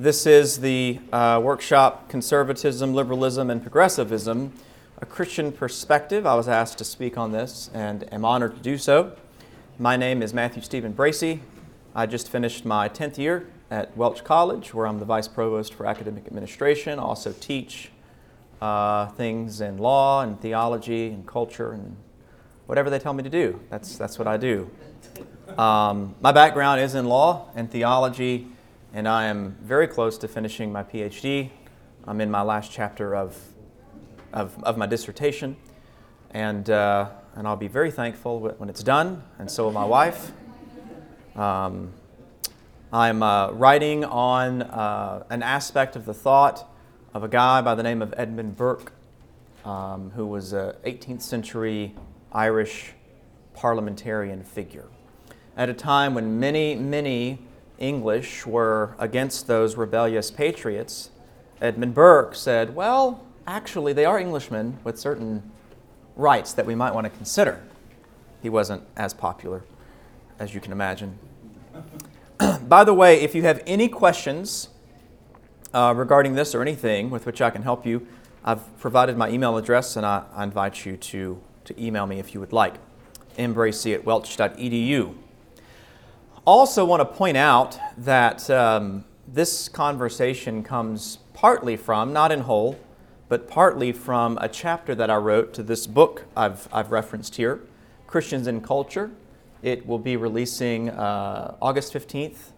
This is the uh, workshop Conservatism, Liberalism, and Progressivism, a Christian perspective. I was asked to speak on this and am honored to do so. My name is Matthew Stephen Bracey. I just finished my 10th year at Welch College, where I'm the Vice Provost for Academic Administration. I also teach uh, things in law and theology and culture and whatever they tell me to do. That's, that's what I do. Um, my background is in law and theology, and I am very close to finishing my PhD. I'm in my last chapter of, of, of my dissertation, and, uh, and I'll be very thankful when it's done, and so will my wife. Um, I'm uh, writing on uh, an aspect of the thought of a guy by the name of Edmund Burke, um, who was an 18th century Irish parliamentarian figure. At a time when many, many English were against those rebellious patriots, Edmund Burke said, Well, actually, they are Englishmen with certain rights that we might want to consider. He wasn't as popular, as you can imagine. By the way, if you have any questions uh, regarding this or anything with which I can help you, I've provided my email address and I, I invite you to, to email me if you would like. mbracey at welch.edu. Also, want to point out that um, this conversation comes partly from, not in whole, but partly from a chapter that I wrote to this book I've, I've referenced here, Christians in Culture. It will be releasing uh, August 15th,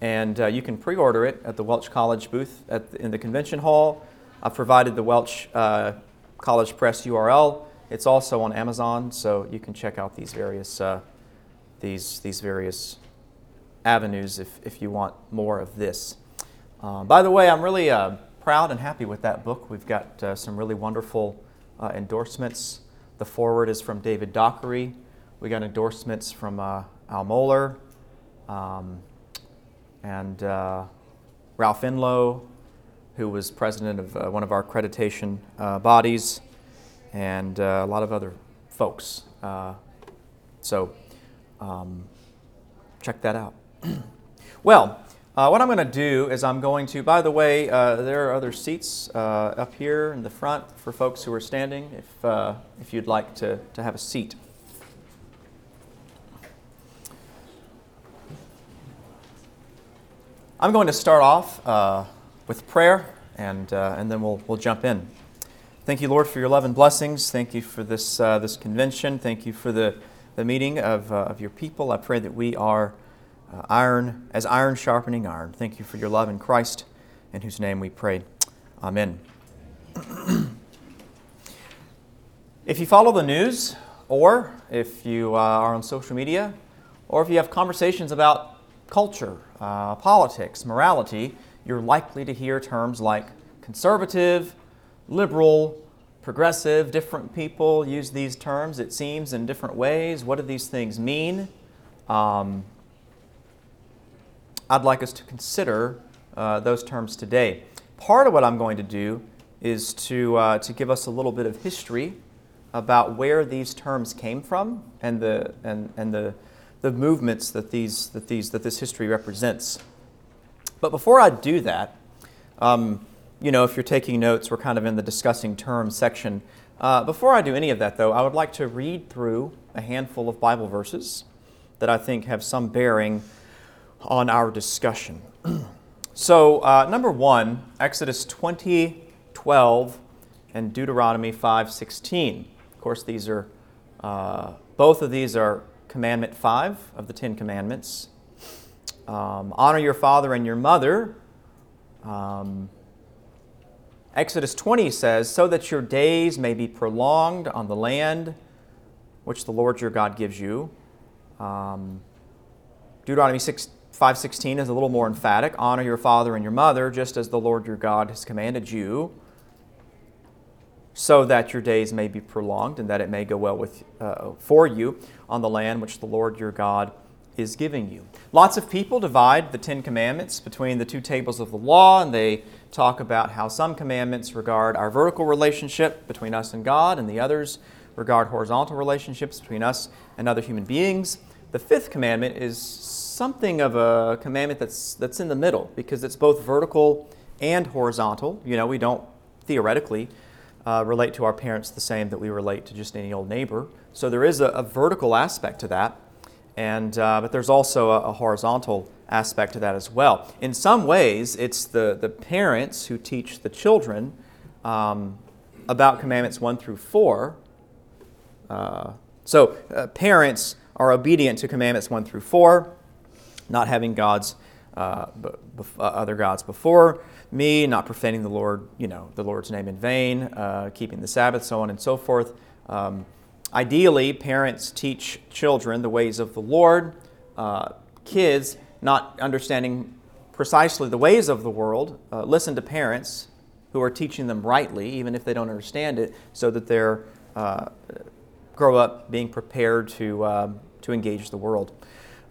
and uh, you can pre order it at the Welch College booth the, in the convention hall. I've provided the Welch uh, College Press URL. It's also on Amazon, so you can check out these various, uh, these, these various avenues if, if you want more of this. Uh, by the way, I'm really uh, proud and happy with that book. We've got uh, some really wonderful uh, endorsements. The foreword is from David Dockery. We got endorsements from uh, Al Mohler um, and uh, Ralph Enlow, who was president of one of our accreditation bodies, and a lot of other folks. so um, check that out. well, uh, what I'm going to do is I'm going to, by the way, uh, there are other seats uh, up here in the front for folks who are standing if, uh, if you'd like to, to have a seat. I'm going to start off uh, with prayer and, uh, and then we'll, we'll jump in. Thank you, Lord, for your love and blessings. Thank you for this, this convention. Thank you for the, the meeting of, of your people. I pray that we are uh, iron as iron sharpening iron. Thank you for your love in Christ, in whose name we pray. Amen. if you follow the news, or if you uh, are on social media, or if you have conversations about culture, uh, politics, morality, you're likely to hear terms like conservative, liberal, progressive. Different people use these terms, it seems, in different ways. What do these things mean? Um, I'd like us to consider uh, those terms today. Part of what I'm going to do is to, uh, to give us a little bit of history about where these terms came from and the, and, and the, the movements that, these, that, these, that this history represents. But before I do that, um, you know, if you're taking notes, we're kind of in the discussing terms section. Uh, before I do any of that, though, I would like to read through a handful of Bible verses that I think have some bearing on our discussion. so, uh, number one, Exodus 20, 12, and Deuteronomy 5, 16. Of course, these are, uh, both of these are commandment 5 of the Ten Commandments. Um, honor your father and your mother. Um, Exodus 20 says, so that your days may be prolonged on the land which the Lord your God gives you. Um, Deuteronomy 6, 516 is a little more emphatic honor your father and your mother, just as the Lord your God has commanded you, so that your days may be prolonged and that it may go well with, uh, for you on the land which the Lord your God is giving you. Lots of people divide the Ten Commandments between the two tables of the law, and they talk about how some commandments regard our vertical relationship between us and God, and the others regard horizontal relationships between us and other human beings. The fifth commandment is something of a commandment that's, that's in the middle because it's both vertical and horizontal. You know, we don't theoretically uh, relate to our parents the same that we relate to just any old neighbor. So there is a, a vertical aspect to that, and, uh, but there's also a, a, horizontal aspect to that as well. In some ways, it's the, the parents who teach the children um, about commandments 1 through 4. Uh, so uh, parents are obedient to commandments 1 through 4, not having gods, uh, uh, other gods before me, not profaning the Lord, you know, the Lord's name in vain, uh, keeping the Sabbath, so on and so forth. Um, ideally, parents teach children the ways of the Lord. Uh, kids, not understanding precisely the ways of the world, uh, listen to parents who are teaching them rightly, even if they don't understand it, so that they're uh, grow up being prepared to to engage the world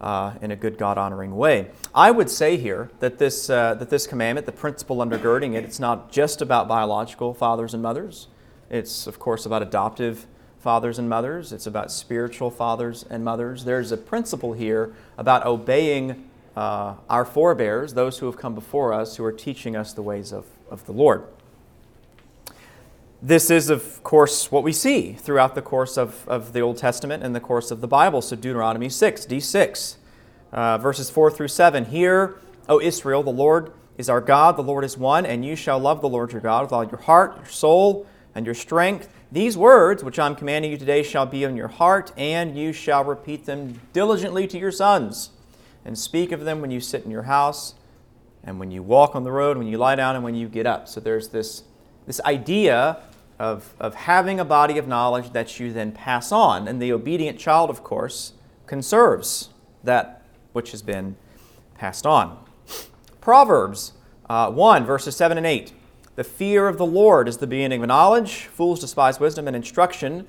uh, in a good God honoring way. I would say here that this, uh, that this commandment, the principle undergirding it, it's not just about biological fathers and mothers. It's, of course, about adoptive fathers and mothers. It's about spiritual fathers and mothers. There's a principle here about obeying uh, our forebears, those who have come before us, who are teaching us the ways of, of the Lord. This is, of course, what we see throughout the course of, of the Old Testament and the course of the Bible. So, Deuteronomy 6, D6, uh, verses 4 through 7. Hear, O Israel, the Lord is our God, the Lord is one, and you shall love the Lord your God with all your heart, your soul, and your strength. These words, which I'm commanding you today, shall be in your heart, and you shall repeat them diligently to your sons, and speak of them when you sit in your house, and when you walk on the road, when you lie down, and when you get up. So, there's this, this idea of, of having a body of knowledge that you then pass on. And the obedient child, of course, conserves that which has been passed on. Proverbs uh, 1, verses 7 and 8. The fear of the Lord is the beginning of knowledge. Fools despise wisdom and instruction.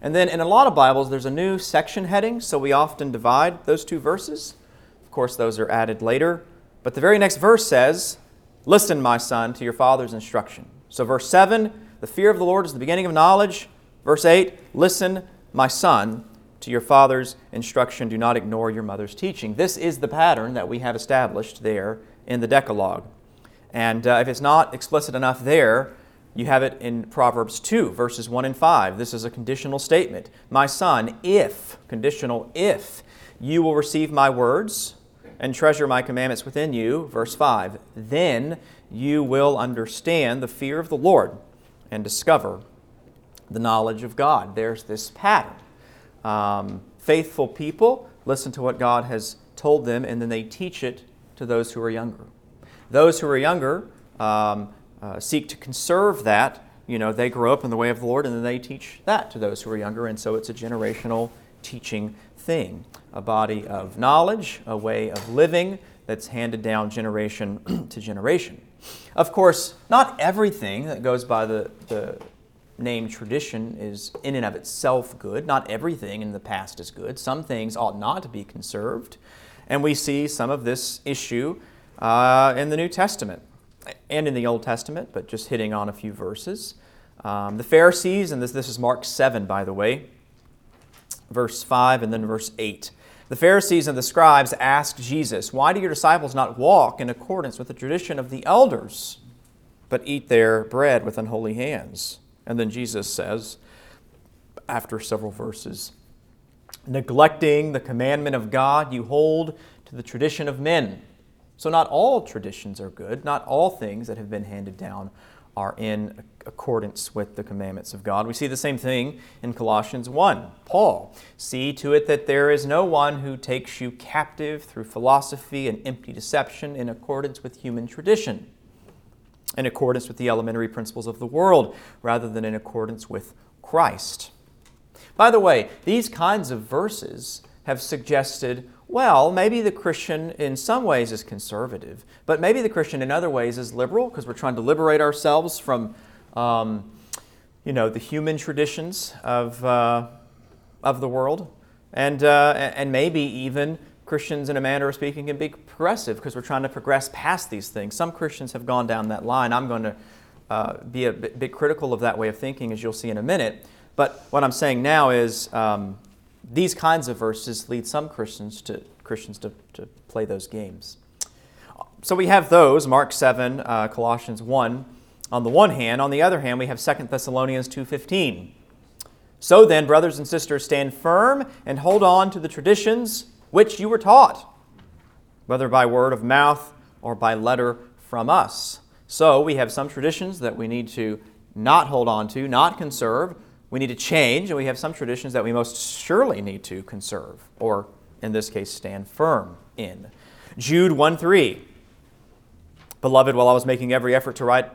And then in a lot of Bibles, there's a new section heading, so we often divide those two verses. Of course, those are added later. But the very next verse says, Listen, my son, to your father's instruction. So, verse 7 the fear of the Lord is the beginning of knowledge. Verse 8 Listen, my son, to your father's instruction. Do not ignore your mother's teaching. This is the pattern that we have established there in the Decalogue. And uh, if it's not explicit enough there, you have it in Proverbs 2, verses 1 and 5. This is a conditional statement. My son, if, conditional, if you will receive my words and treasure my commandments within you, verse 5, then you will understand the fear of the Lord and discover the knowledge of God. There's this pattern. Um, faithful people listen to what God has told them and then they teach it to those who are younger. Those who are younger um, uh, seek to conserve that. You know, they grow up in the way of the Lord and then they teach that to those who are younger. And so it's a generational teaching thing a body of knowledge, a way of living that's handed down generation to generation. Of course, not everything that goes by the, the name tradition is in and of itself good. Not everything in the past is good. Some things ought not to be conserved. And we see some of this issue uh, in the New Testament and in the Old Testament, but just hitting on a few verses. Um, the Pharisees, and this, this is Mark 7, by the way, verse 5 and then verse 8. The Pharisees and the scribes asked Jesus, Why do your disciples not walk in accordance with the tradition of the elders, but eat their bread with unholy hands? And then Jesus says, after several verses, Neglecting the commandment of God, you hold to the tradition of men. So, not all traditions are good, not all things that have been handed down are in accordance with the commandments of God. We see the same thing in Colossians 1. Paul, see to it that there is no one who takes you captive through philosophy and empty deception in accordance with human tradition, in accordance with the elementary principles of the world, rather than in accordance with Christ. By the way, these kinds of verses have suggested well, maybe the Christian in some ways is conservative, but maybe the Christian in other ways is liberal because we're trying to liberate ourselves from, um, you know, the human traditions of, uh, of the world. And, uh, and maybe even Christians, in a manner of speaking, can be progressive because we're trying to progress past these things. Some Christians have gone down that line. I'm going to uh, be a bit, critical of that way of thinking, as you'll see in a minute. But what I'm saying now is um, these kinds of verses lead some Christians to Christians to, to play those games. So we have those, Mark 7, uh, Colossians 1, on the one hand. On the other hand, we have 2 Thessalonians 2.15. So then, brothers and sisters, stand firm and hold on to the traditions which you were taught, whether by word of mouth or by letter from us. So we have some traditions that we need to not hold on to, not conserve. We need to change, and we have some traditions that we most surely need to conserve, or in this case, stand firm in. Jude 1 3. Beloved, while I was making every effort to write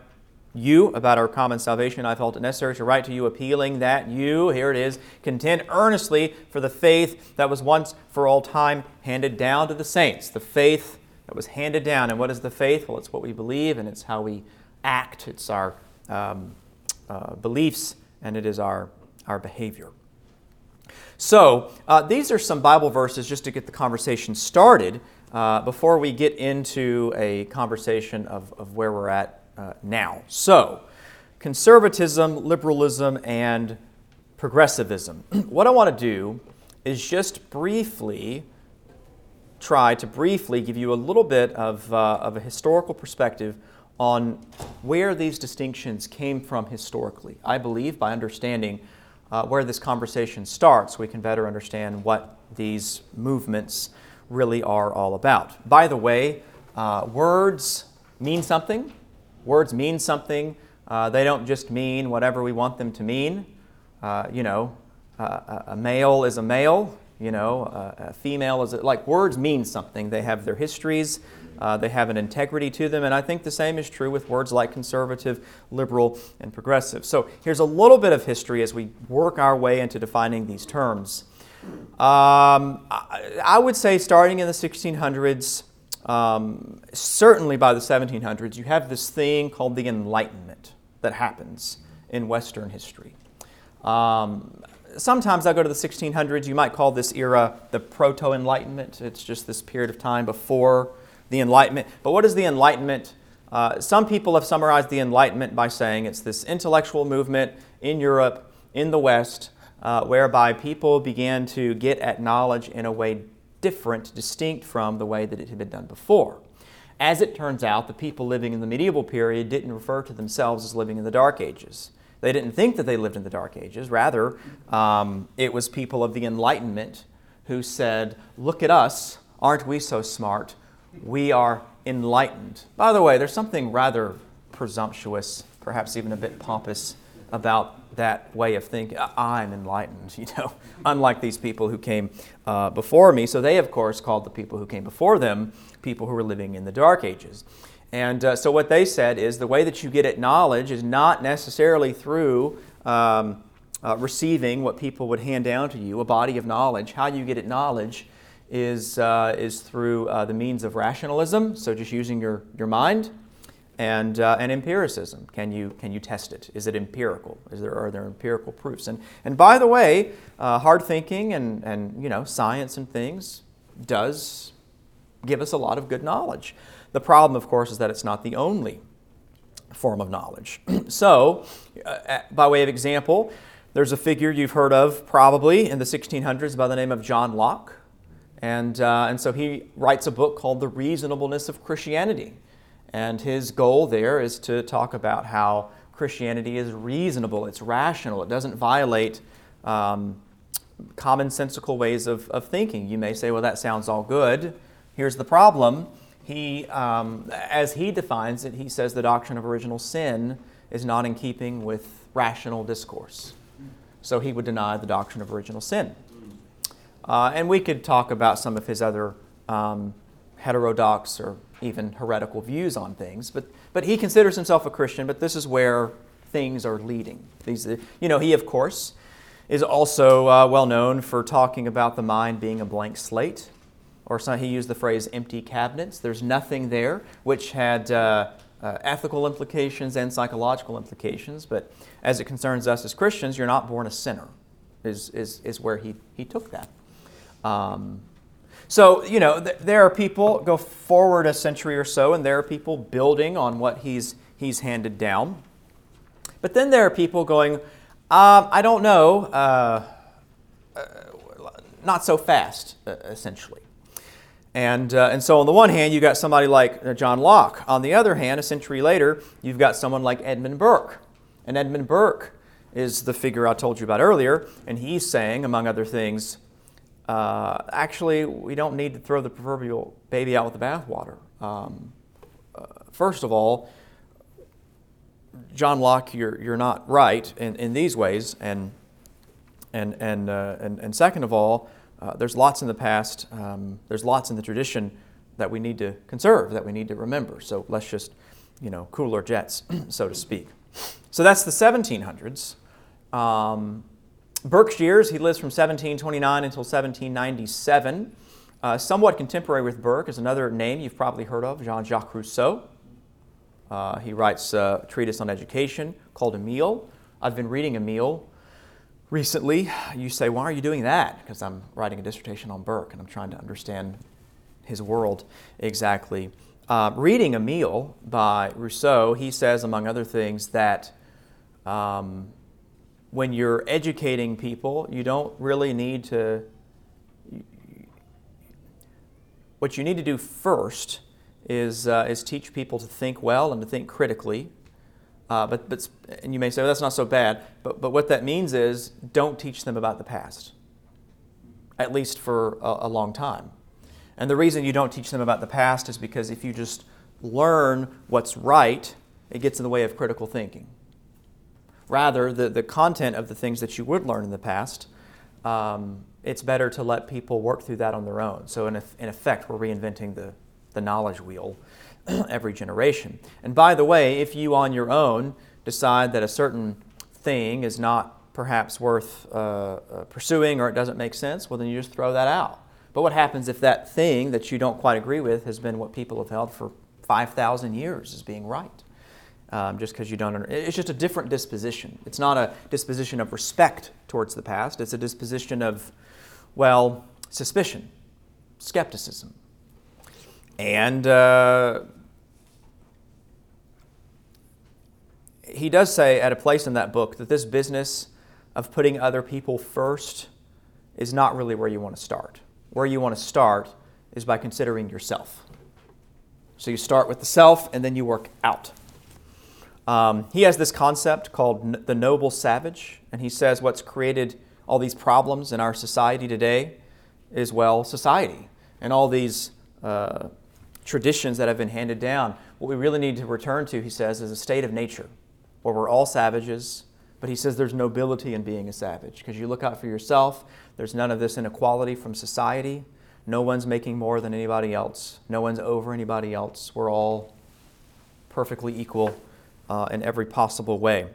you about our common salvation, I felt it necessary to write to you, appealing that you, here it is, contend earnestly for the faith that was once for all time handed down to the saints. The faith that was handed down. And what is the faith? Well, it's what we believe and it's how we act, it's our um, uh, beliefs, and it is our, our behavior. So, uh, these are some Bible verses just to get the conversation started uh, before we get into a conversation of, of where we're at uh, now. So, conservatism, liberalism, and progressivism. what I want to do is just briefly try to briefly give you a little bit of, uh, of a historical perspective on where these distinctions came from historically. I believe by understanding uh, where this conversation starts, we can better understand what these movements really are all about. By the way, uh, words mean something. Words mean something. Uh, they don't just mean whatever we want them to mean. Uh, you know, uh, a male is a male. You know, uh, a female is like words mean something. They have their histories. Uh, they have an integrity to them, and I think the same is true with words like conservative, liberal, and progressive. So here's a little bit of history as we work our way into defining these terms. Um, I would say starting in the 1600s, um, certainly by the 1700s, you have this thing called the Enlightenment that happens in Western history. Um, sometimes I go to the 1600s. You might call this era the Proto Enlightenment. It's just this period of time before the Enlightenment. But what is the Enlightenment? Uh, some people have summarized the Enlightenment by saying it's this intellectual movement in Europe, in the West, uh, whereby people began to get at knowledge in a way different, distinct from the way that it had been done before. As it turns out, the people living in the medieval period didn't refer to themselves as living in the Dark Ages. They didn't think that they lived in the Dark Ages. Rather, um, it was people of the Enlightenment who said, Look at us, aren't we so smart? We are enlightened. By the way, there's something rather presumptuous, perhaps even a bit pompous, about that way of thinking. I'm enlightened, you know, unlike these people who came uh, before me. So they, of course, called the people who came before them people who were living in the Dark Ages. And uh, so what they said is the way that you get at knowledge is not necessarily through um, uh, receiving what people would hand down to you, a body of knowledge. How you get at knowledge is, uh, is through uh, the means of rationalism, so just using your, your mind and, uh, and empiricism. Can you, can you test it? Is it empirical? Is there, are there empirical proofs? And, and by the way, uh, hard thinking and, and you know, science and things does give us a lot of good knowledge. The problem, of course, is that it's not the only form of knowledge. so, uh, by way of example, there's a figure you've heard of probably in the 1600s by the name of John Locke. And, uh, and so he writes a book called The Reasonableness of Christianity. And his goal there is to talk about how Christianity is reasonable, it's rational, it doesn't violate um, commonsensical ways of, of thinking. You may say, well, that sounds all good. Here's the problem. He, um, as he defines it, he says the doctrine of original sin is not in keeping with rational discourse. So he would deny the doctrine of original sin. Uh, and we could talk about some of his other um, heterodox or even heretical views on things. But, but he considers himself a Christian, but this is where things are leading. These, you know, he, of course, is also uh, well known for talking about the mind being a blank slate, or some, he used the phrase empty cabinets. There's nothing there, which had uh, uh, ethical implications and psychological implications. But as it concerns us as Christians, you're not born a sinner, is, is, is where he, he took that. Um, so, you know, th- there are people, go forward a century or so, and there are people building on what he's, he's handed down. But then there are people going, um, I don't know. Uh, uh, not so fast, essentially. And, uh, and so, on the one hand, you've got somebody like uh, John Locke. On the other hand, a century later, you've got someone like Edmund Burke. And Edmund Burke is the figure I told you about earlier, and he's saying, among other things, uh, actually, we don't need to throw the proverbial baby out with the bathwater. Um, uh, first of all, John Locke, you're, you're not right in, in these ways. And, and, and, uh, and, and second of all, uh, there's lots in the past, um, there's lots in the tradition that we need to conserve, that we need to remember. So let's just, you know, cool our jets, so to speak. So that's the 1700s. Um, Burke's years, he lives from 1729 until 1797. Uh, somewhat contemporary with Burke is another name you've probably heard of, Jean Jacques Rousseau. Uh, he writes a treatise on education called Emile. I've been reading Emile recently. You say, why are you doing that? Because I'm writing a dissertation on Burke and I'm trying to understand his world exactly. Uh, reading Emile by Rousseau, he says, among other things, that um, when you're educating people, you don't really need to. What you need to do first is, uh, is teach people to think well and to think critically. Uh, but, but, and you may say, well, that's not so bad. But, but what that means is don't teach them about the past, at least for a, a long time. And the reason you don't teach them about the past is because if you just learn what's right, it gets in the way of critical thinking. Rather, the, the content of the things that you would learn in the past, um, it's better to let people work through that on their own. So, in, in effect, we're reinventing the, the knowledge wheel every generation. And by the way, if you on your own decide that a certain thing is not perhaps worth uh, uh, pursuing or it doesn't make sense, well, then you just throw that out. But what happens if that thing that you don't quite agree with has been what people have held for 5,000 years as being right? um, just because you don't. It's just a different disposition. It's not a disposition of respect towards the past. It's a disposition of, well, suspicion, skepticism, and uh, he does say at a place in that book that this business of putting other people first is not really where you want to start. Where you want to start is by considering yourself. So you start with the self and then you work out. Um, he has this concept called the noble savage, and he says what's created all these problems in our society today is, well, society and all these uh, traditions that have been handed down. What we really need to return to, he says, is a state of nature where we're all savages, but he says there's nobility in being a savage because you look out for yourself. There's none of this inequality from society. No one's making more than anybody else. No one's over anybody else. We're all perfectly equal uh, in every possible way.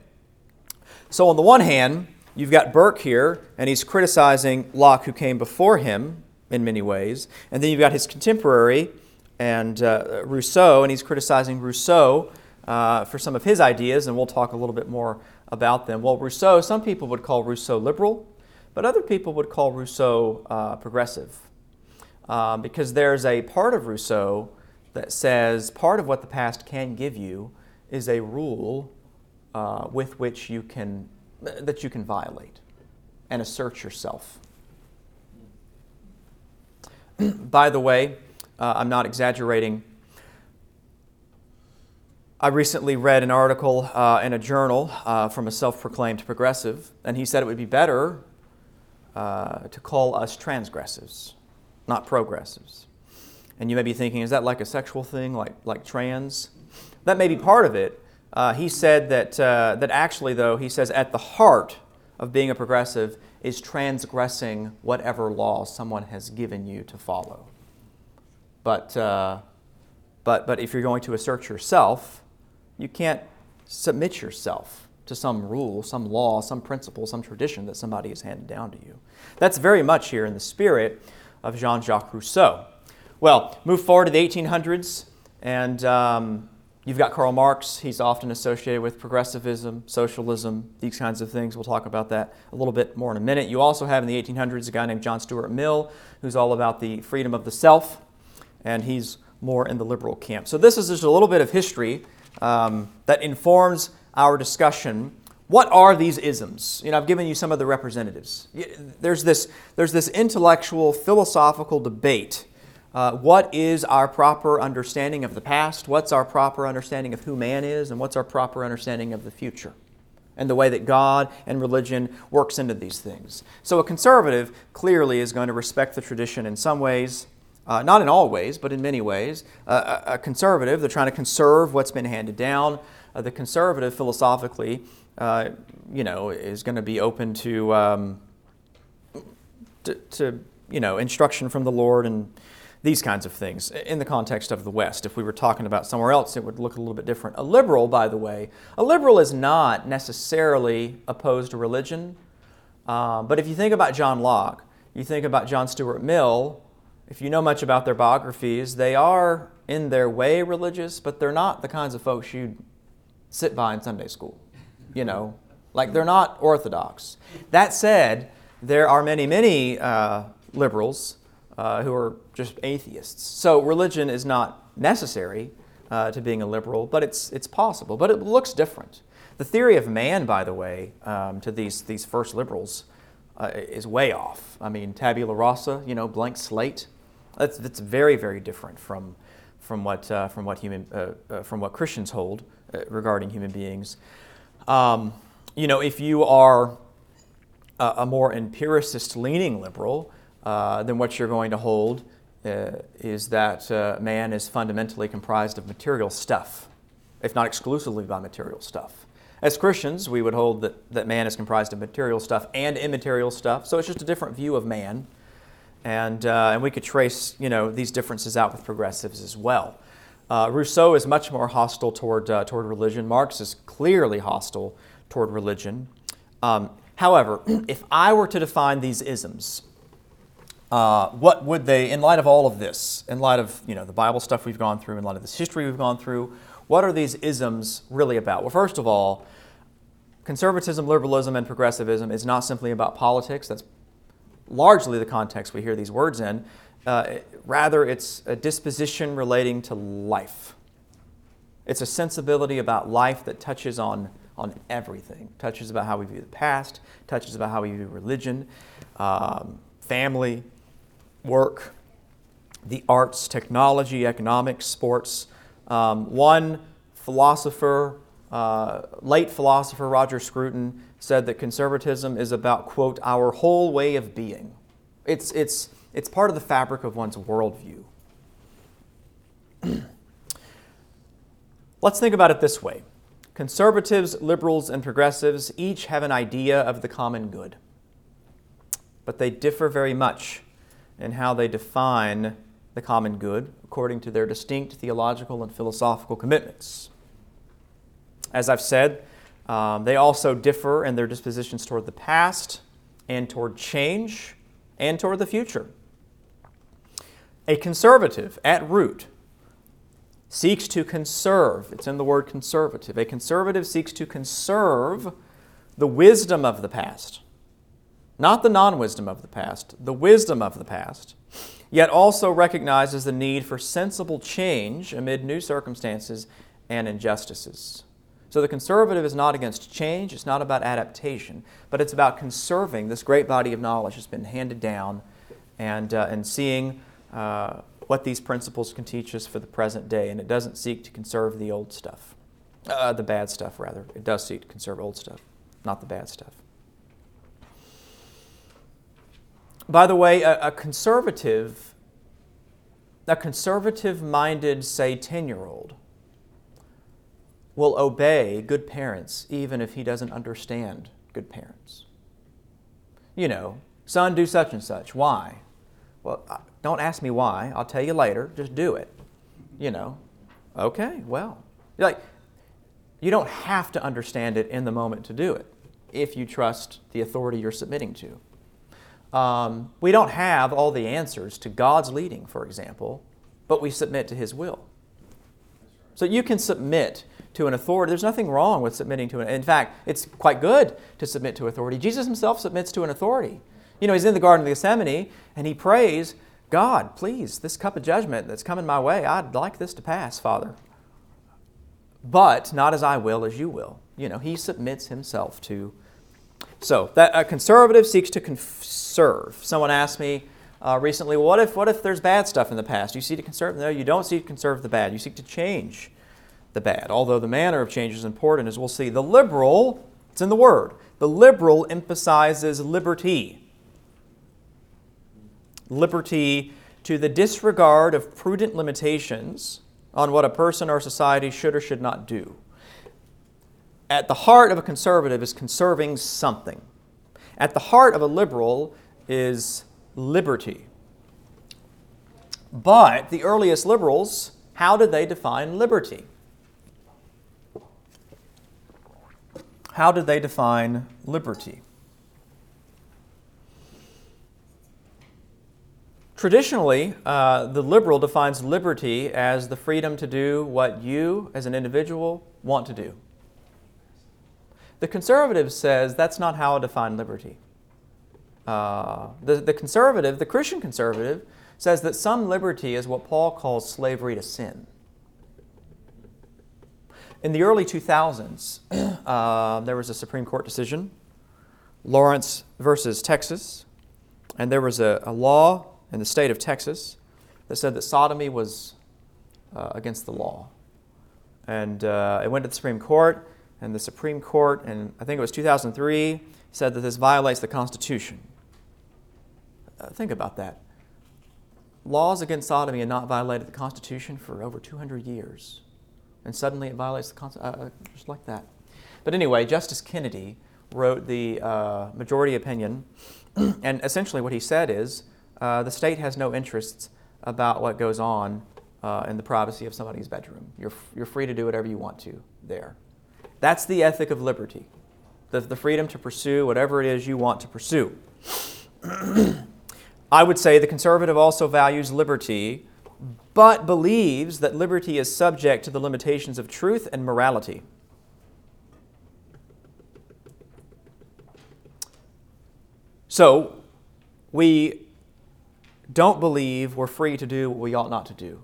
So, on the one hand, you've got Burke here, and he's criticizing Locke, who came before him in many ways. And then you've got his contemporary and uh, Rousseau, and he's criticizing Rousseau uh, for some of his ideas, and we'll talk a little bit more about them. Well, Rousseau, some people would call Rousseau liberal, but other people would call Rousseau uh, progressive. Um, because there's a part of Rousseau that says part of what the past can give you is a rule uh, with which you can that you can violate and assert yourself. By the way, uh, I'm not exaggerating. I recently read an article uh, in a journal uh, from a self proclaimed progressive, and he said it would be better uh, to call us transgressives, not progressives. And you may be thinking, is that like a sexual thing, like, like trans? That may be part of it. Uh, he said that, uh, that actually, though, he says at the heart of being a progressive is transgressing whatever law someone has given you to follow. But, uh, but, but if you're going to assert yourself, you can't submit yourself to some rule, some law, some principle, some tradition that somebody has handed down to you. That's very much here in the spirit of Jean Jacques Rousseau. Well, move forward to the 1800s, and um, You've got Karl Marx. He's often associated with progressivism, socialism, these kinds of things. We'll talk about that a little bit more in a minute. You also have in the 1800s a guy named John Stuart Mill, who's all about the freedom of the self, and he's more in the liberal camp. So, this is just a little bit of history um, that informs our discussion. what are these isms? You know, I've given you some of the representatives. There's this, there's this intellectual, philosophical debate. Uh, what is our proper understanding of the past? What's our proper understanding of who man is? And what's our proper understanding of the future? And the way that God and religion works into these things. So, a conservative clearly is going to respect the tradition in some ways, uh, not in all ways, but in many ways. Uh, a, conservative, they're trying to conserve what's been handed down. Uh, the conservative, philosophically, uh, you know, is going to be open to, um, to, to, you know, instruction from the Lord and these kinds of things in the context of the West. If we were talking about somewhere else, it would look a little bit different. A liberal, by the way, a liberal is not necessarily opposed to religion. Uh, but if you think about John Locke, you think about John Stuart Mill, if you know much about their biographies, they are in their way religious, but they're not the kinds of folks you'd sit by in Sunday school you know, like they're not orthodox. That said, there are many, many uh, liberals uh, who are just atheists. So religion is not necessary uh, to being a liberal, but it's, it's possible. But it looks different. The theory of man, by the way, um, to these, these first liberals uh, is way off. I mean, tabula rasa, you know, blank slate. That's, that's very, very different from, from, what, uh, from, what human, uh, from what Christians hold regarding human beings. Um, you know, if you are a, a more empiricist leaning liberal, uh, then what you're going to hold uh, is that uh, man is fundamentally comprised of material stuff, if not exclusively by material stuff. As Christians, we would hold that, that man is comprised of material stuff and immaterial stuff, so it's just a different view of man. And, uh, and we could trace you know, these differences out with progressives as well. Uh, Rousseau is much more hostile toward, uh, toward religion. Marx is clearly hostile toward religion. Um, however, if I were to define these isms, uh, what would they, in light of all of this, in light of you know, the Bible stuff we've gone through, in light of this history we've gone through, what are these isms really about? Well, first of all, conservatism, liberalism, and progressivism is not simply about politics. That's largely the context we hear these words in. Uh, rather, it's a disposition relating to life. It's a sensibility about life that touches on, on everything. Touches about how we view the past, touches about how we view religion, um, family, work, the arts, technology, economics, sports. Um, one philosopher, uh, late philosopher Roger Scruton, said that conservatism is about, quote, our whole way of being. It's, it's, it's part of the fabric of one's worldview. Let's think about it this way conservatives, liberals, and progressives each have an idea of the common good, but they differ very much in how they define the common good according to their distinct theological and philosophical commitments. As I've said, um, they also differ in their dispositions toward the past and toward change and toward the future. A conservative, at root, seeks to conserve. It's in the word conservative. A conservative seeks to conserve the wisdom of the past, not the non wisdom of the past, the wisdom of the past, yet also recognizes the need for sensible change amid new circumstances and injustices. So the conservative is not against change, it's not about adaptation, but it's about conserving this great body of knowledge that's been handed down and, uh, and seeing uh, what these principles can teach us for the present day, and it doesn't seek to conserve the old stuff, uh, the bad stuff, rather. It does seek to conserve old stuff, not the bad stuff. By the way, a, a conservative, a conservative minded, say, 10 year old, will obey good parents even if he doesn't understand good parents. You know, son, do such and such. Why? Well, don't ask me why. I'll tell you later. Just do it. You know, okay, well. Like, you don't have to understand it in the moment to do it if you trust the authority you're submitting to. Um, we don't have all the answers to God's leading, for example, but we submit to His will. So you can submit to an authority. There's nothing wrong with submitting to an. In fact, it's quite good to submit to authority. Jesus Himself submits to an authority. You know, he's in the Garden of Gethsemane and he prays, God, please, this cup of judgment that's coming my way, I'd like this to pass, Father. but not as I will, as you will. You know, he submits himself to. So that a conservative seeks to conserve. Someone asked me uh, recently, what if what if there's bad stuff in the past? You seek to conserve. No, you don't seek to conserve the bad. You seek to change the bad. Although the manner of change is important, as we'll see. The liberal, it's in the word. The liberal emphasizes liberty. Liberty to the disregard of prudent limitations on what a person or society should or should not do. At the heart of a conservative is conserving something. At the heart of a liberal is liberty. But the earliest liberals, how did they define liberty? How did they define liberty? Traditionally, uh, the liberal defines liberty as the freedom to do what you, as an individual, want to do. The conservative says that's not how I define liberty. Uh, the, the conservative, the Christian conservative, says that some liberty is what Paul calls slavery to sin. In the early 2000s, uh, there was a Supreme Court decision, Lawrence versus Texas, and there was a, a law in the state of Texas that said that sodomy was uh, against the law. And uh, it went to the Supreme Court, and the Supreme Court, and I think it was 2003, said that this violates the Constitution. Uh, think about that. Laws against sodomy had not violated the Constitution for over 200 years and suddenly it violates the Constitution, uh, uh, just like that. But anyway, Justice Kennedy wrote the uh, majority opinion, and essentially what he said is uh, the state has no interests about what goes on uh, in the privacy of somebody's bedroom. You're, you're free to do whatever you want to there. That's the ethic of liberty the, the freedom to pursue whatever it is you want to pursue. I would say the conservative also values liberty but believes that liberty is subject to the limitations of truth and morality. So, we don't believe we're free to do what we ought not to do,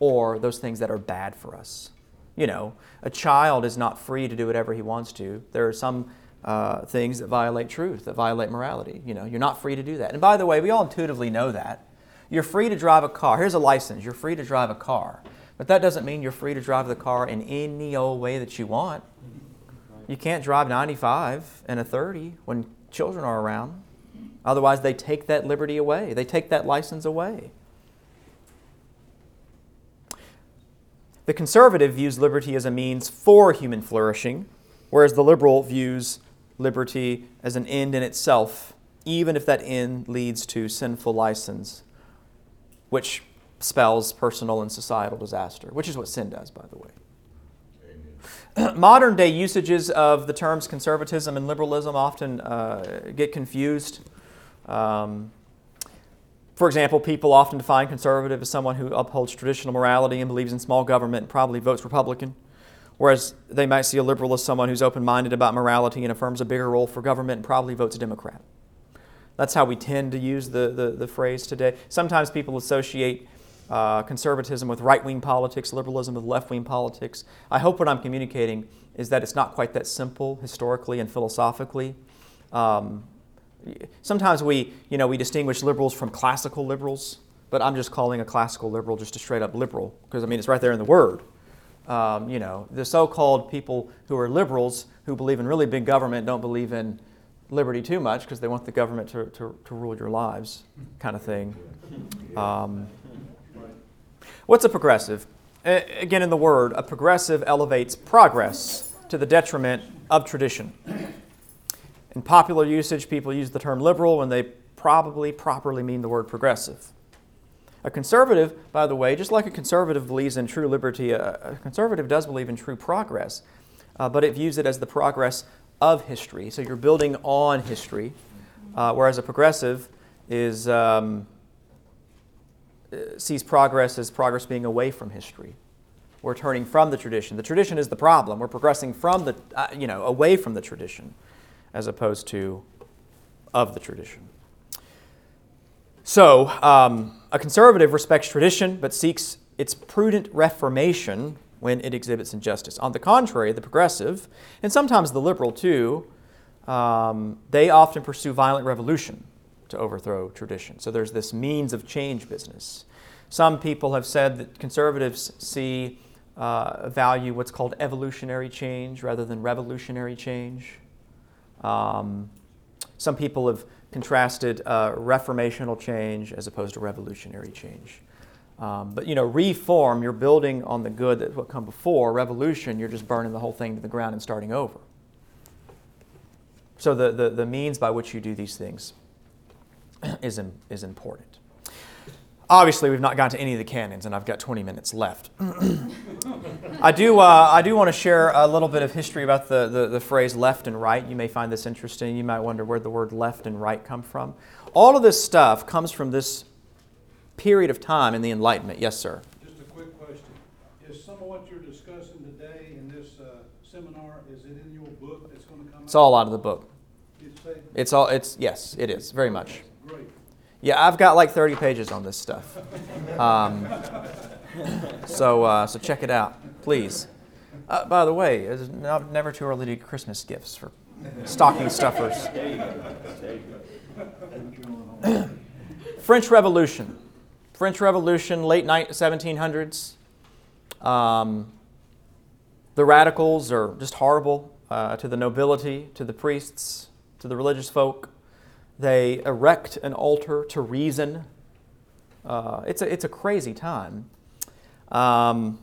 or those things that are bad for us. You know, a child is not free to do whatever he wants to. There are some uh, things that violate truth, that violate morality. You know, you're not free to do that. And by the way, we all intuitively know that. You're free to drive a car. Here's a license. You're free to drive a car. But that doesn't mean you're free to drive the car in any old way that you want. You can't drive 95 and a 30 when children are around. Otherwise, they take that liberty away, they take that license away. The conservative views liberty as a means for human flourishing, whereas the liberal views liberty as an end in itself, even if that end leads to sinful license which spells personal and societal disaster, which is what sin does, by the way. Modern day usages of the terms conservatism and liberalism often uh, get confused. Um, for example, people often define conservative as someone who upholds traditional morality and believes in small government and probably votes Republican, whereas they might see a liberal as someone who's open minded about morality and affirms a bigger role for government and probably votes Democrat. That's how we tend to use the, the, the phrase today. Sometimes people associate uh, conservatism with right wing politics, liberalism with left wing politics. I hope what I'm communicating is that it's not quite that simple historically and philosophically. Um, sometimes we, you know, we distinguish liberals from classical liberals, but I'm just calling a classical liberal just a straight up liberal because I mean it's right there in the word. Um, you know, the so-called people who are liberals who believe in really big government don't believe in liberty too much because they want the government to, to, to, rule your lives, kind of thing. Um, what's a progressive? again, in the word, a progressive elevates progress to the detriment of tradition. In popular usage, people use the term liberal when they probably properly mean the word progressive. A conservative, by the way, just like a conservative believes in true liberty, a, a conservative does believe in true progress, uh, but it views it as the progress of history. So you're building on history, uh, whereas a progressive is um, sees progress as progress being away from history. We're turning from the tradition. The tradition is the problem. We're progressing from the, uh, you know, away from the tradition, as opposed to of the tradition. So, um, a conservative respects tradition but seeks its prudent reformation when it exhibits injustice. On the contrary, the progressive, and sometimes the liberal too, um, they often pursue violent revolution to overthrow tradition. So there's this means of change business. Some people have said that conservatives see uh, value what's called evolutionary change rather than revolutionary change. Um, some people have contrasted uh, reformational change as opposed to revolutionary change. Um, but you know, reform, you're building on the good that what come before. Revolution, you're just burning the whole thing to the ground and starting over. So the, the, the means by which you do these things is, is important. Obviously, we've not gotten to any of the canons, and I've got 20 minutes left. I do, uh, I do want to share a little bit of history about the, the, the, phrase left and right. You may find this interesting. You might wonder where the word left and right come from. All of this stuff comes from this period of time in the Enlightenment. Yes, sir. Just a quick question. Is some of what you're discussing today in this uh, seminar, is it in your book that's going to come It's all out of the book. It's, it's all, it's, yes, it is, very much. Great. Yeah, I've got like 30 pages on this stuff. Um, so, uh, so check it out, please. Uh, by the way, it's never too early to get Christmas gifts for stocking stuffers. French Revolution. French Revolution, late 1700s. Um, the radicals are just horrible uh, to the nobility, to the priests, to the religious folk. They erect an altar to reason. Uh, it's, a, it's a crazy time. Um,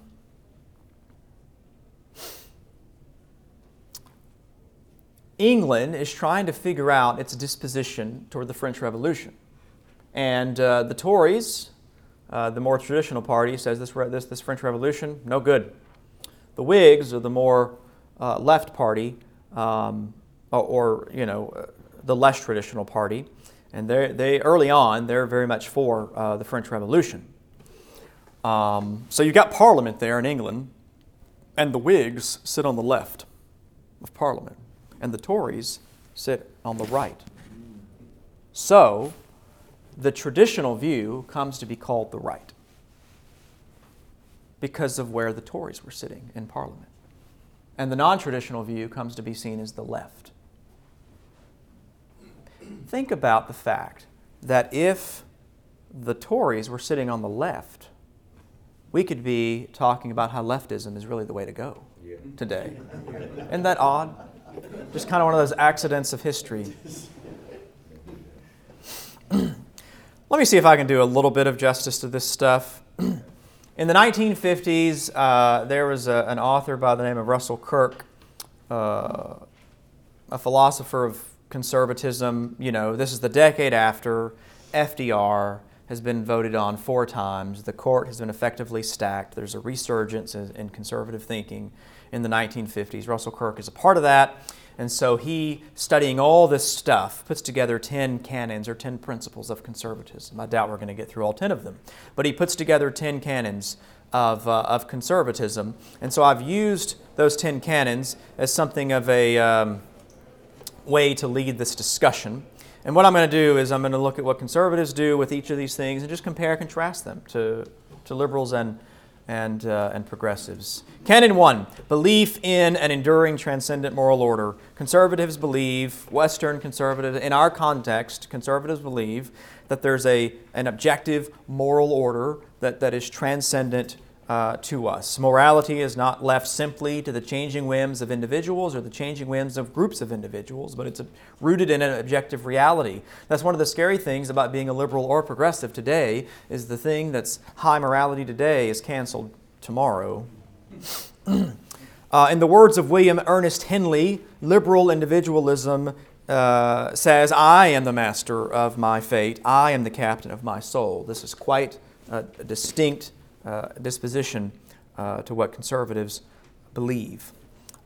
England is trying to figure out its disposition toward the French Revolution. And uh, the Tories, uh, the more traditional party, says this, this, this French Revolution, no good. The Whigs, are the more uh, left party, um, or, or, you know, the less traditional party. And they early on, they're very much for uh, the French Revolution. Um, so you've got Parliament there in England, and the Whigs sit on the left of Parliament, and the Tories sit on the right. So the traditional view comes to be called the right because of where the Tories were sitting in Parliament. And the non traditional view comes to be seen as the left think about the fact that if the Tories were sitting on the left, we could be talking about how leftism is really the way to go yeah. today. Isn't that odd? Just kind of one of those accidents of history. Let me see if I can do a little bit of justice to this stuff. In the 1950s, uh, there was a, an author by the name of Russell Kirk, uh, a philosopher of conservatism, you know, this is the decade after FDR has been voted on four times. The court has been effectively stacked. There's a resurgence in conservative thinking in the 1950s. Russell Kirk is a part of that. And so he, studying all this stuff, puts together 10 canons or 10 principles of conservatism. I doubt we're going to get through all 10 of them. But he puts together 10 canons of, uh, of conservatism. And so I've used those 10 canons as something of a, um, way to lead this discussion. And what I'm going to do is I'm going to look at what conservatives do with each of these things and just compare and contrast them to, to liberals and, and, uh, and progressives. Canon 1 Belief in an enduring transcendent moral order. Conservatives believe, Western conservatives, in our context, conservatives believe that there's a, an objective moral order that, that is transcendent uh, to us. Morality is not left simply to the changing whims of individuals or the changing whims of groups of individuals, but it's a, rooted in an objective reality. That's one of the scary things about being a liberal or progressive today is the thing that's high morality today is canceled tomorrow. uh, in the words of William Ernest Henley, liberal individualism uh, says, I am the master of my fate, I am the captain of my soul. This is quite a distinct uh, disposition uh, to what conservatives believe.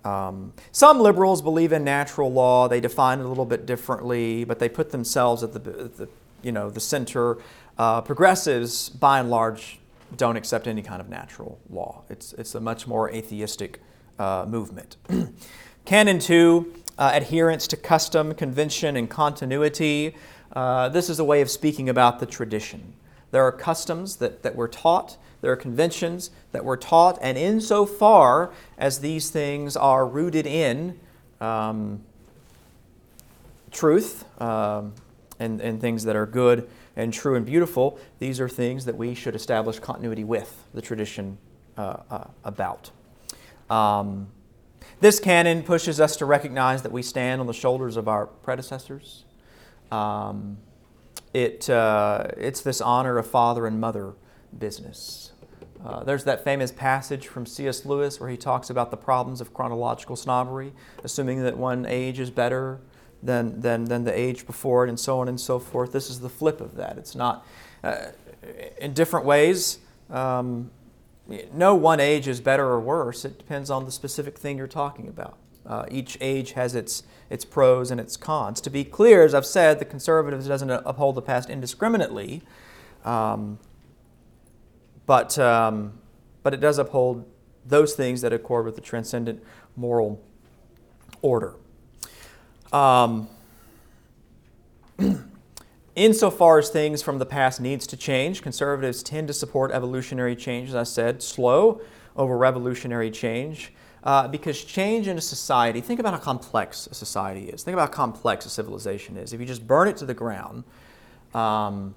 Um, some liberals believe in natural law. They define it a little bit differently, but they put themselves at the, the you know, the center. Uh, progressives, by and large, don't accept any kind of natural law. It's, it's a much more atheistic uh, movement. Canon 2, uh, adherence to custom, convention, and continuity. Uh, this is a way of speaking about the tradition. There are customs that, that we're taught There are conventions that were taught, and insofar as these things are rooted in um, truth um, and, and things that are good and true and beautiful, these are things that we should establish continuity with the tradition uh, uh, about. Um, this canon pushes us to recognize that we stand on the shoulders of our predecessors. Um, it, uh, it's this honor of father and mother business. Uh, there's that famous passage from C.S. Lewis where he talks about the problems of chronological snobbery, assuming that one age is better than, than, than the age before it, and so on and so forth. This is the flip of that. It's not, uh, in different ways, um, no one age is better or worse. It depends on the specific thing you're talking about. Uh, each age has its, its pros and its cons. To be clear, as I've said, the conservatives doesn't uphold the past indiscriminately, um, but, um, but it does uphold those things that accord with the transcendent moral order. Um, insofar as things from the past needs to change, conservatives tend to support evolutionary change, as I said, slow over revolutionary change. Uh, because change in a society, think about how complex a society is. Think about how complex a civilization is. If you just burn it to the ground, um,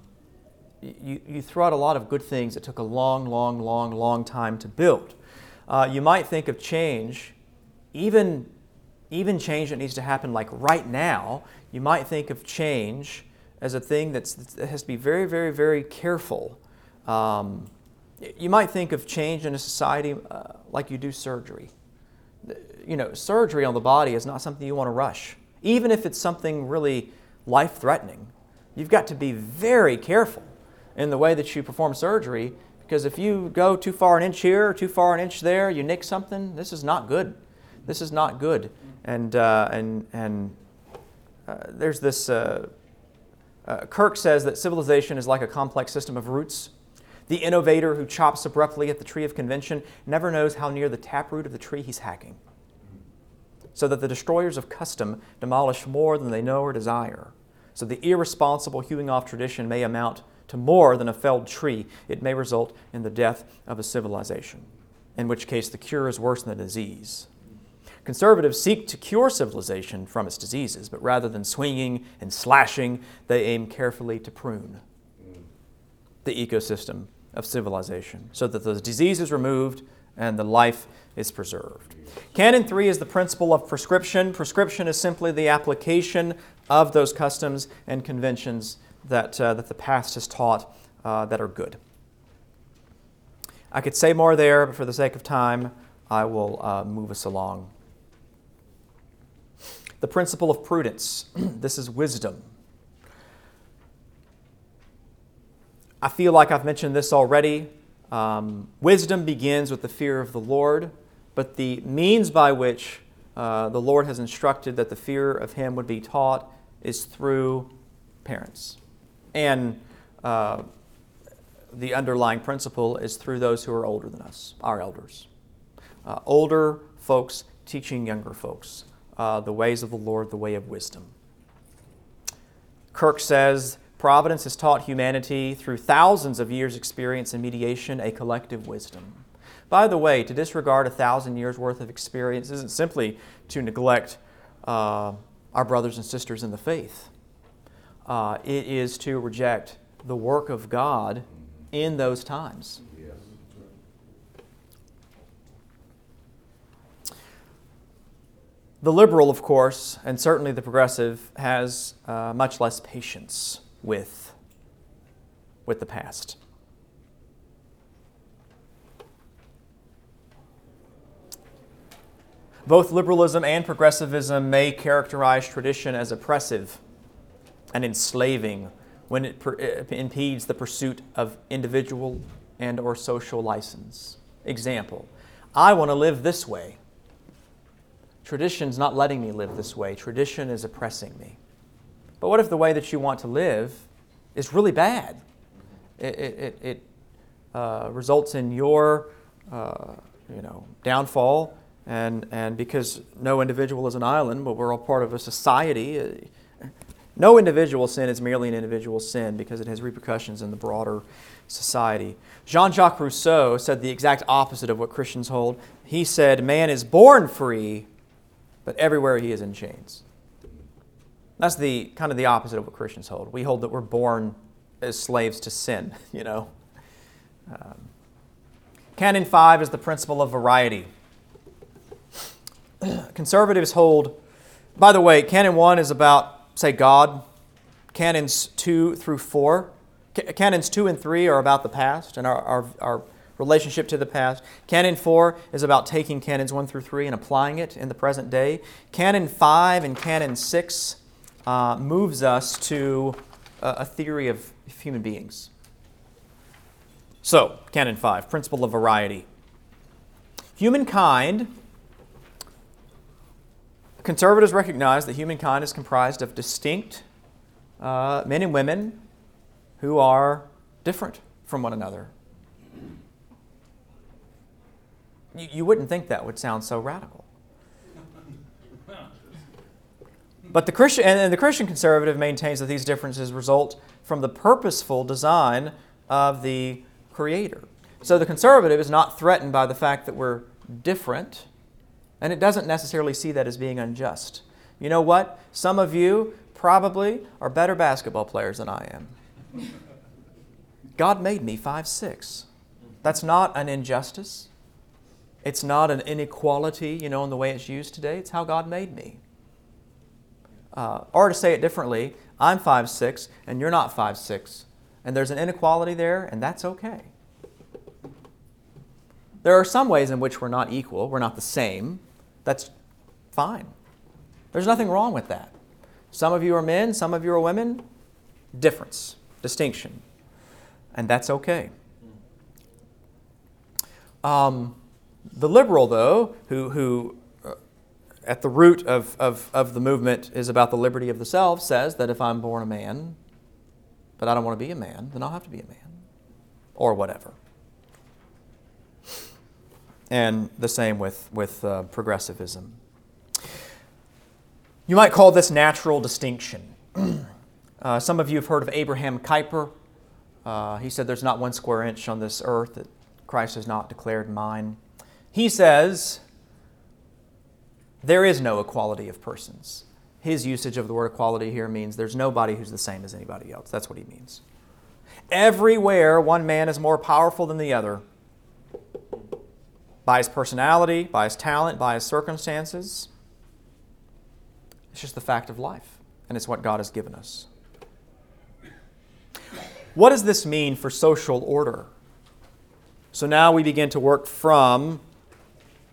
you, you throw out a lot of good things that took a long, long, long, long time to build. Uh, you might think of change, even, even change that needs to happen like right now, you might think of change as a thing that's, that has to be very, very, very careful. Um, you might think of change in a society uh, like you do surgery. You know, surgery on the body is not something you want to rush, even if it's something really life threatening. You've got to be very careful in the way that you perform surgery because if you go too far an inch here or too far an inch there, you nick something, this is not good. This is not good. And, uh, and, and uh, there's this uh, uh, Kirk says that civilization is like a complex system of roots. The innovator who chops abruptly at the tree of convention never knows how near the taproot of the tree he's hacking. So that the destroyers of custom demolish more than they know or desire. So the irresponsible hewing off tradition may amount to more than a felled tree. It may result in the death of a civilization, in which case the cure is worse than the disease. Conservatives seek to cure civilization from its diseases, but rather than swinging and slashing, they aim carefully to prune the ecosystem of civilization so that the disease is removed and the life is preserved. Canon 3 is the principle of prescription. Prescription is simply the application of those customs and conventions that, uh, that the past has taught uh, that are good. I could say more there, but for the sake of time, I will uh, move us along. The principle of prudence. this is wisdom. I feel like I've mentioned this already. Um, wisdom begins with the fear of the Lord, but the means by which uh, the Lord has instructed that the fear of Him would be taught is through parents. And uh, the underlying principle is through those who are older than us, our elders. Uh, older folks teaching younger folks uh, the ways of the Lord, the way of wisdom. Kirk says Providence has taught humanity through thousands of years' experience and mediation a collective wisdom. By the way, to disregard a thousand years' worth of experience isn't simply to neglect uh, our brothers and sisters in the faith. Uh, it is to reject the work of God in those times. The liberal, of course, and certainly the progressive, has uh, much less patience with, with the past. Both liberalism and progressivism may characterize tradition as oppressive and enslaving when it, per- it impedes the pursuit of individual and or social license. Example, I want to live this way. Tradition's not letting me live this way. Tradition is oppressing me. But what if the way that you want to live is really bad? It, it, it uh, results in your uh, you know, downfall, and, and because no individual is an island, but we're all part of a society, uh, no individual sin is merely an individual sin because it has repercussions in the broader society. Jean Jacques Rousseau said the exact opposite of what Christians hold. He said, Man is born free, but everywhere he is in chains. That's the kind of the opposite of what Christians hold. We hold that we're born as slaves to sin, you know. Um, Canon 5 is the principle of variety. Conservatives hold, by the way, Canon 1 is about, say, God. Canons 2 through 4 Canons 2 and 3 are about the past and our, our, our, relationship to the past. Canon 4 is about taking Canons 1 through 3 and applying it in the present day. Canon 5 and Canon 6 uh, moves us to a, a theory of human beings. So, Canon 5, principle of variety. Humankind, conservatives recognize that humankind is comprised of distinct uh, men and women who are different from one another. You, you wouldn't think that would sound so radical. But the Christian and the Christian conservative maintains that these differences result from the purposeful design of the Creator. So the conservative is not threatened by the fact that we're different, and it doesn't necessarily see that as being unjust. You know what? Some of you probably are better basketball players than I am. God made me five six. That's not an injustice. It's not an inequality, you know, in the way it's used today. It's how God made me. Uh, or to say it differently, I'm five six and you're not five six, and there's an inequality there, and that's okay. There are some ways in which we're not equal, we're not the same. That's fine. There's nothing wrong with that. Some of you are men, some of you are women. Difference distinction. And that's okay. Um, the liberal, though, who, who uh, at the root of, of, of the movement is about the liberty of the self, says that if I'm born a man, but I don't want to be a man, then I'll have to be a man. Or whatever. And the same with, with uh, progressivism. You might call this natural distinction. Uh, some of you have heard of Abraham Kuyper. Uh, he said, There's not one square inch on this earth that Christ has not declared mine. He says, There is no equality of persons. His usage of the word equality here means there's nobody who's the same as anybody else. That's what he means. Everywhere, one man is more powerful than the other by his personality, by his talent, by his circumstances. It's just the fact of life, and it's what God has given us. What does this mean for social order? So now we begin to work from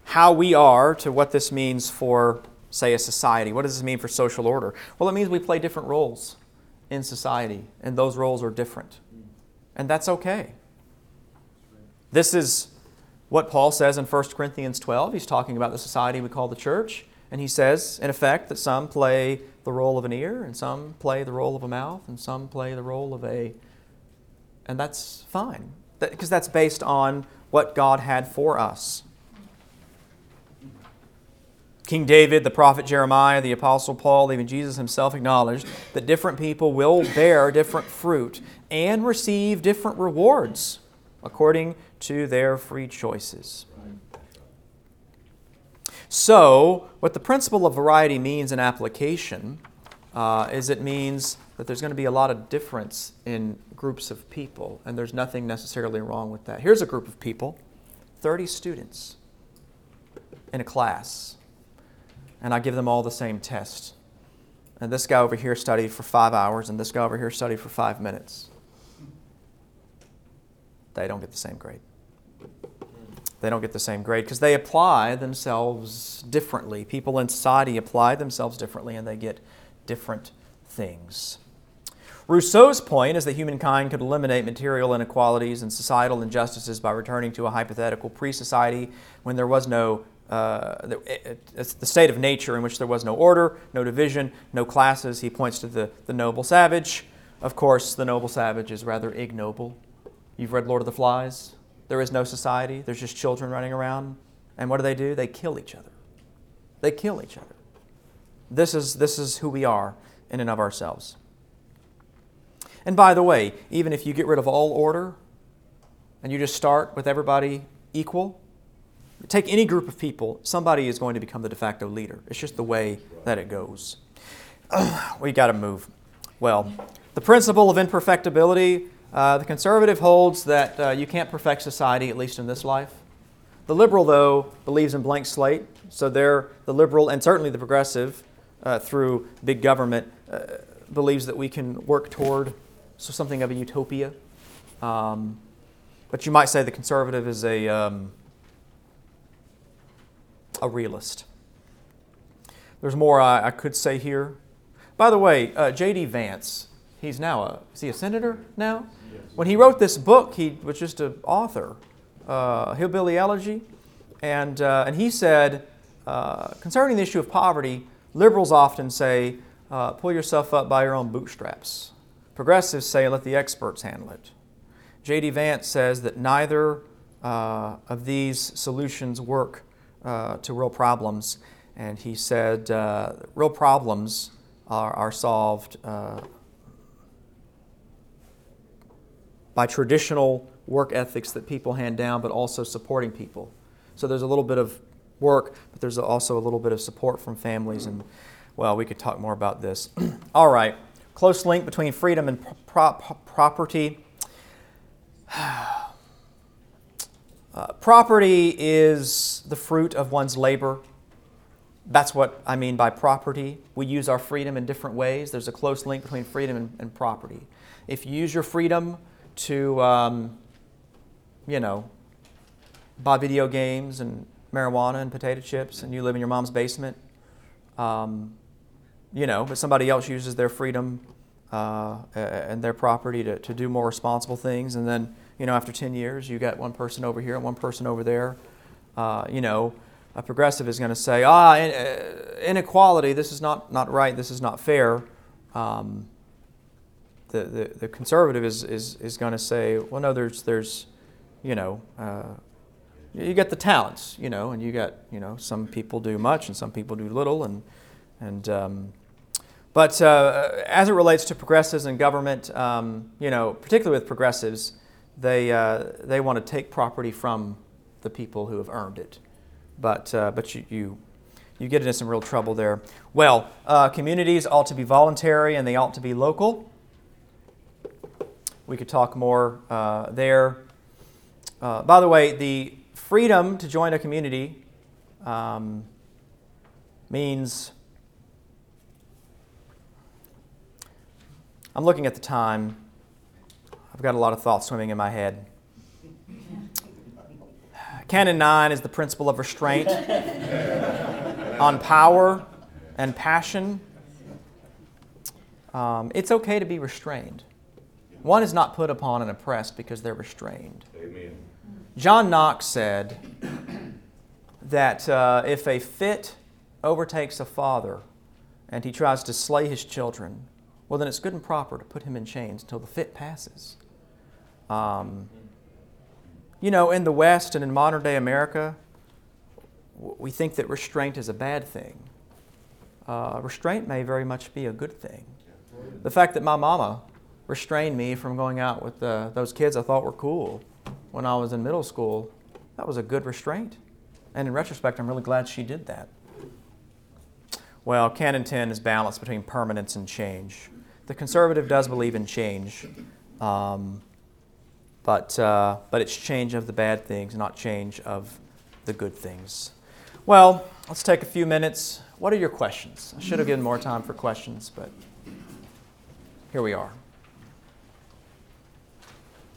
how we are to what this means for, say, a society. What does this mean for social order? Well, it means we play different roles in society, and those roles are different. And that's okay. This is what Paul says in 1 Corinthians 12. He's talking about the society we call the church. And he says, in effect, that some play the role of an ear, and some play the role of a mouth, and some play the role of a and that's fine, because that's based on what God had for us. King David, the prophet Jeremiah, the apostle Paul, even Jesus himself acknowledged that different people will bear different fruit and receive different rewards according to their free choices. So, what the principle of variety means in application uh, is it means that there's going to be a lot of difference in groups of people, and there's nothing necessarily wrong with that. Here's a group of people 30 students in a class, and I give them all the same test. And this guy over here studied for five hours, and this guy over here studied for five minutes. They don't get the same grade. They don't get the same grade because they apply themselves differently. People in society apply themselves differently, and they get different things. Rousseau's point is that humankind could eliminate material inequalities and societal injustices by returning to a hypothetical pre society when there was no, uh, the, the state of nature in which there was no order, no division, no classes. He points to the, the noble savage. Of course, the noble savage is rather ignoble. You've read Lord of the Flies. There is no society, there's just children running around. And what do they do? They kill each other. They kill each other. This is, this is who we are in and of ourselves. And by the way, even if you get rid of all order and you just start with everybody equal, take any group of people, somebody is going to become the de facto leader. It's just the way that it goes. we got to move. Well, the principle of imperfectibility, uh, the conservative holds that uh, you can't perfect society, at least in this life. The liberal, though, believes in blank slate, so they're the liberal and certainly the progressive uh, through big government uh, believes that we can work toward so something of a utopia. Um, but you might say the conservative is a um, a realist. There's more I, I, could say here. By the way, uh, J.D. Vance, he's now a is he a senator now? When he wrote this book, he was just an author, uh, Hillbilly Elegy, and uh, and he said uh, concerning the issue of poverty, liberals often say uh, pull yourself up by your own bootstraps. Progressives say let the experts handle it. J.D. Vance says that neither uh, of these solutions work uh, to real problems. And he said uh, real problems are, are solved uh, by traditional work ethics that people hand down, but also supporting people. So there's a little bit of work, but there's also a little bit of support from families. And, well, we could talk more about this. All right. Close link between freedom and pro- pro- property. Uh, property is the fruit of one's labor. That's what I mean by property. We use our freedom in different ways. There's a close link between freedom and, and property. If you use your freedom to, um, you know, buy video games and marijuana and potato chips and you live in your mom's basement, um, you know, but somebody else uses their freedom uh, and their property to, to do more responsible things and then you know, after 10 years, you got one person over here and one person over there. Uh, you know, a progressive is going to say, ah, uh, inequality, this is not, not right, this is not fair. Um, the, the, the, conservative is, is, is going to say, well, no, there's, there's you know, uh, you get the talents, you know, and you got, you know, some people do much and some people do little. And, and um, but uh, as it relates to progressives and government, um, you know, particularly with progressives, they, uh, they want to take property from the people who have earned it. But, uh, but you, you, you get into some real trouble there. Well, uh, communities ought to be voluntary and they ought to be local. We could talk more uh, there. Uh, by the way, the freedom to join a community um, means I'm looking at the time. I've got a lot of thoughts swimming in my head. Canon 9 is the principle of restraint on power and passion. Um, it's okay to be restrained. One is not put upon and oppressed because they're restrained. Amen. John Knox said that uh, if a fit overtakes a father and he tries to slay his children, well, then it's good and proper to put him in chains until the fit passes. Um, you know, in the West and in modern day America, we think that restraint is a bad thing. Uh, restraint may very much be a good thing. The fact that my mama restrained me from going out with uh, those kids I thought were cool when I was in middle school, that was a good restraint. And in retrospect, I'm really glad she did that. Well, Canon 10 is balanced between permanence and change. The conservative does believe in change. Um, but, uh, but it's change of the bad things, not change of the good things. Well, let's take a few minutes. What are your questions? I should have given more time for questions, but here we are.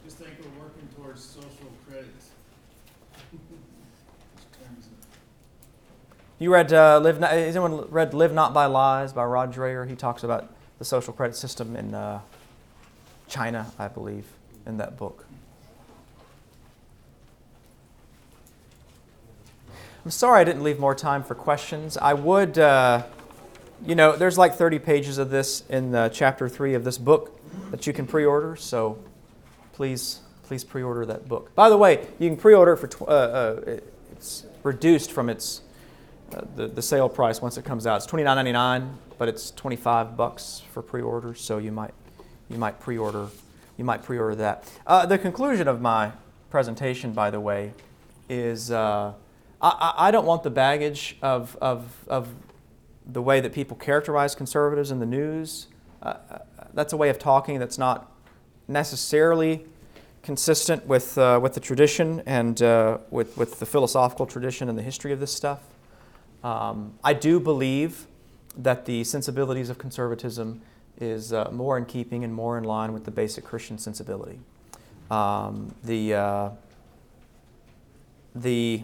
Just think we're working towards social credit. You read uh, Live Not, has anyone read Live Not by Lies by Rod Dreher? He talks about the social credit system in uh, China, I believe, in that book. I'm sorry I didn't leave more time for questions. I would, uh, you know, there's like 30 pages of this in chapter 3 of this book that you can pre order, so please, please pre order that book. By the way, you can pre order it for, tw- uh, uh, it's reduced from its, uh, the, the sale price once it comes out. It's $29.99, but it's 25 bucks for pre orders, so you might, you might pre order. You might pre-order that. Uh, the conclusion of my presentation, by the way, is uh, I, I don't want the baggage of, of, of the way that people characterize conservatives in the news. Uh, uh, that's a way of talking that's not necessarily consistent with, uh, with the tradition and with, with the philosophical tradition and the history of this stuff. Um, I do believe that the sensibilities of conservatism is uh, more in keeping and more in line with the basic Christian sensibility. Um, the, uh, the,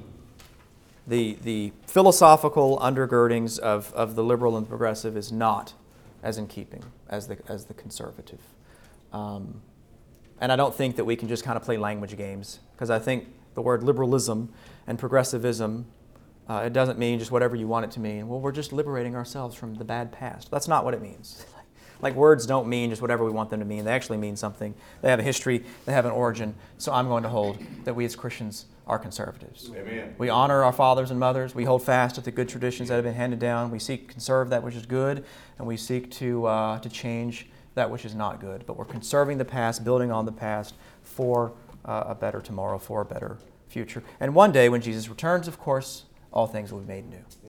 the, the philosophical undergirdings of, of the liberal and the progressive is not as in keeping as the, as the conservative. Um, and I don't think that we can just kind of play language games because I think the word liberalism and progressivism, uh, it doesn't mean just whatever you want it to mean. Well, we're just liberating ourselves from the bad past. That's not what it means. like words don't mean just whatever we want them to mean. They actually mean something. They have a history, they have an origin. So I'm going to hold that we as Christians are conservatives. Amen. We honor our fathers and mothers. We hold fast to the good traditions that have been handed down. We seek to conserve that which is good, and we seek to, uh, to change that which is not good. But we're conserving the past, building on the past for uh, a better tomorrow, for a better future. And one day, when Jesus returns, of course, all things will be made new.